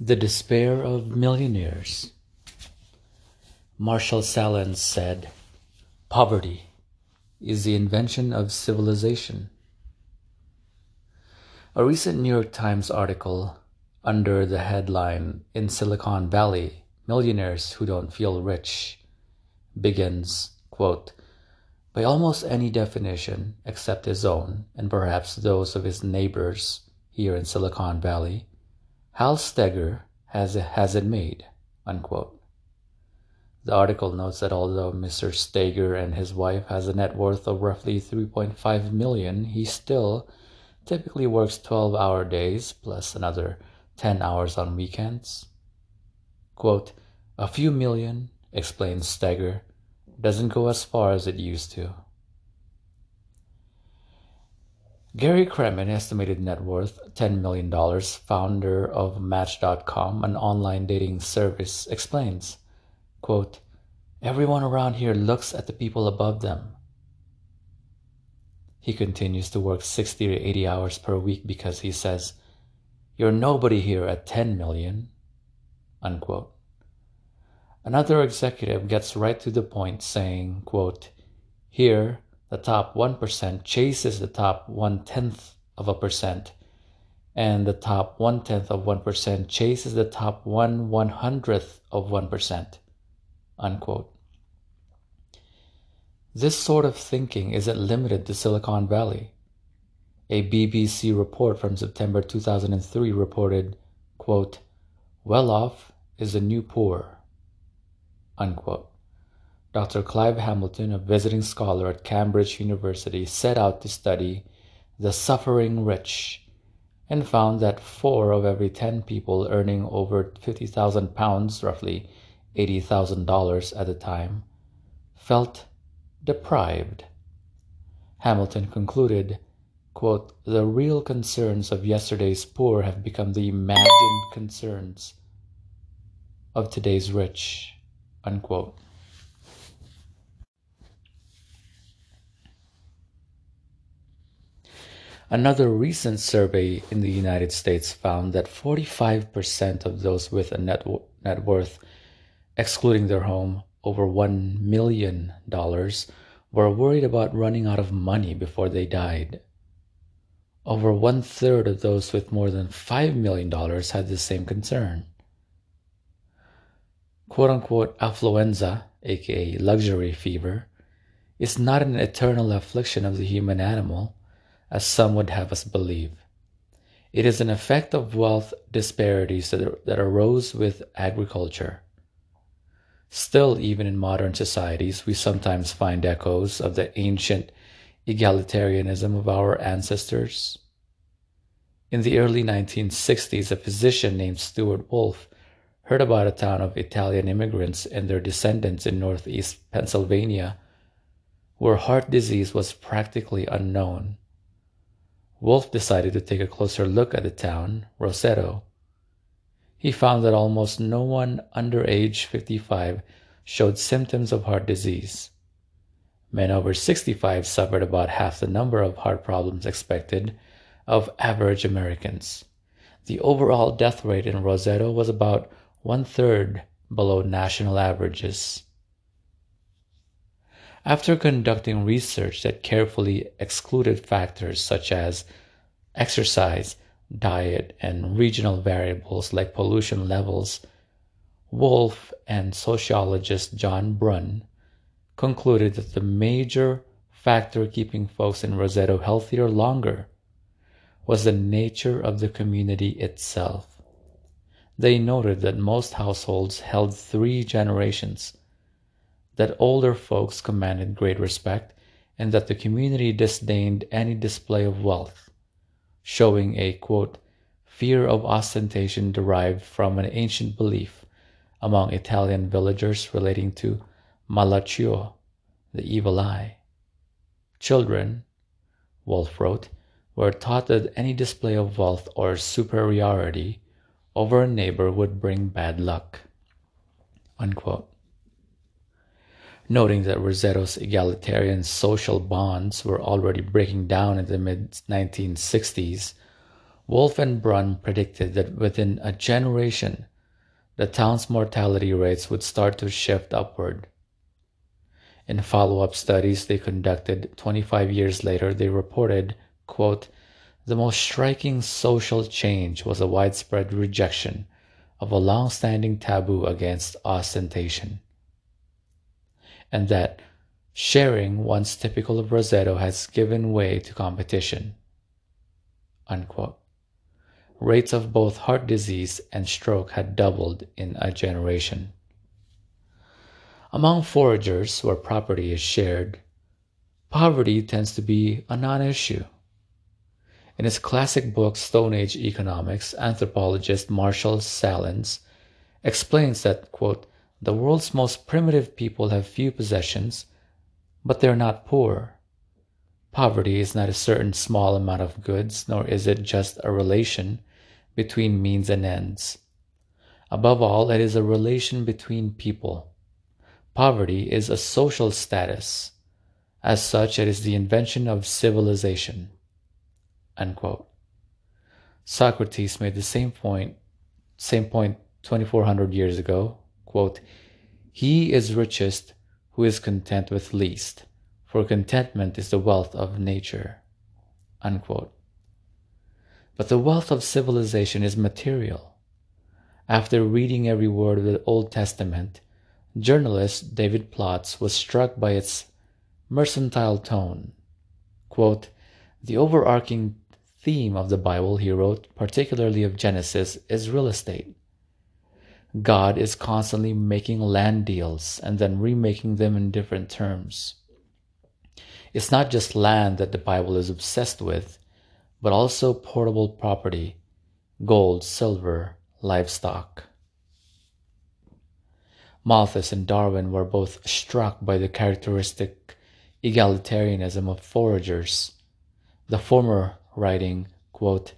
The Despair of Millionaires. Marshall Sahlins said, Poverty is the invention of civilization. A recent New York Times article under the headline In Silicon Valley Millionaires Who Don't Feel Rich begins, quote, By almost any definition except his own and perhaps those of his neighbors here in Silicon Valley, Hal Steger has, has it made. Unquote. The article notes that although Mr. Steger and his wife has a net worth of roughly 3.5 million, he still typically works 12-hour days plus another 10 hours on weekends. Quote, a few million, explains Steger, doesn't go as far as it used to. Gary Kremen, estimated net worth $10 million, founder of Match.com, an online dating service, explains, quote, Everyone around here looks at the people above them. He continues to work 60 to 80 hours per week because he says, You're nobody here at 10 million. Unquote. Another executive gets right to the point saying, quote, Here, the top 1% chases the top one tenth of a percent, and the top one tenth of 1% chases the top one one hundredth of 1%. Unquote. This sort of thinking isn't limited to Silicon Valley. A BBC report from September 2003 reported, quote, well off is the new poor, unquote. Dr. Clive Hamilton, a visiting scholar at Cambridge University, set out to study the suffering rich and found that four of every 10 people earning over 50,000 pounds, roughly $80,000 at the time, felt deprived. Hamilton concluded, quote, The real concerns of yesterday's poor have become the imagined concerns of today's rich. Unquote. Another recent survey in the United States found that 45% of those with a net, net worth, excluding their home, over $1 million, were worried about running out of money before they died. Over one third of those with more than $5 million had the same concern. Quote unquote affluenza, aka luxury fever, is not an eternal affliction of the human animal as some would have us believe. It is an effect of wealth disparities that, that arose with agriculture. Still, even in modern societies, we sometimes find echoes of the ancient egalitarianism of our ancestors. In the early 1960s, a physician named Stewart Wolf heard about a town of Italian immigrants and their descendants in northeast Pennsylvania where heart disease was practically unknown. Wolf decided to take a closer look at the town, Roseto. He found that almost no one under age 55 showed symptoms of heart disease. Men over 65 suffered about half the number of heart problems expected of average Americans. The overall death rate in Roseto was about one third below national averages. After conducting research that carefully excluded factors such as exercise, diet, and regional variables like pollution levels, Wolf and sociologist John Bruhn concluded that the major factor keeping folks in Roseto healthier longer was the nature of the community itself. They noted that most households held three generations that older folks commanded great respect, and that the community disdained any display of wealth, showing a quote, fear of ostentation derived from an ancient belief among Italian villagers relating to malocchio, the evil eye. Children, Wolf wrote, were taught that any display of wealth or superiority over a neighbor would bring bad luck. Unquote. Noting that Roseto's egalitarian social bonds were already breaking down in the mid 1960s, Wolf and Bruhn predicted that within a generation, the town's mortality rates would start to shift upward. In follow up studies they conducted 25 years later, they reported, quote, the most striking social change was a widespread rejection of a long standing taboo against ostentation. And that sharing once typical of Roseto has given way to competition. Unquote. Rates of both heart disease and stroke had doubled in a generation. Among foragers where property is shared, poverty tends to be a non issue. In his classic book Stone Age Economics, anthropologist Marshall Sahlins explains that, quote, the world's most primitive people have few possessions, but they're not poor. Poverty is not a certain small amount of goods, nor is it just a relation between means and ends. Above all, it is a relation between people. Poverty is a social status. As such, it is the invention of civilization. Unquote. Socrates made the same point, same point 2400 years ago. Quote, He is richest who is content with least, for contentment is the wealth of nature. Unquote. But the wealth of civilization is material. After reading every word of the Old Testament, journalist David Plotz was struck by its mercantile tone. Quote, the overarching theme of the Bible, he wrote, particularly of Genesis, is real estate. God is constantly making land deals and then remaking them in different terms. It's not just land that the Bible is obsessed with, but also portable property, gold, silver, livestock. Malthus and Darwin were both struck by the characteristic egalitarianism of foragers. The former writing, quote,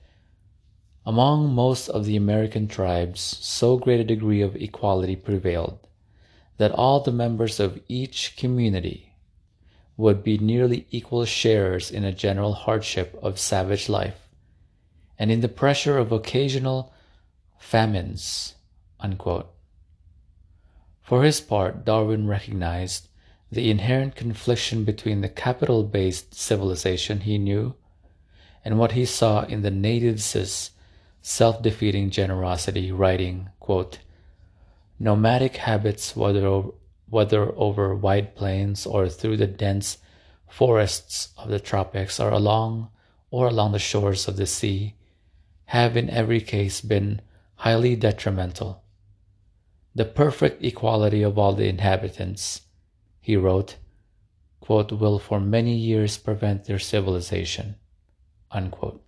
Among most of the American tribes, so great a degree of equality prevailed that all the members of each community would be nearly equal sharers in a general hardship of savage life and in the pressure of occasional famines. For his part, Darwin recognized the inherent confliction between the capital based civilization he knew and what he saw in the natives' self defeating generosity, writing, quote, Nomadic habits, whether, whether over wide plains or through the dense forests of the tropics or along or along the shores of the sea, have in every case been highly detrimental. The perfect equality of all the inhabitants, he wrote, quote, will for many years prevent their civilization. Unquote.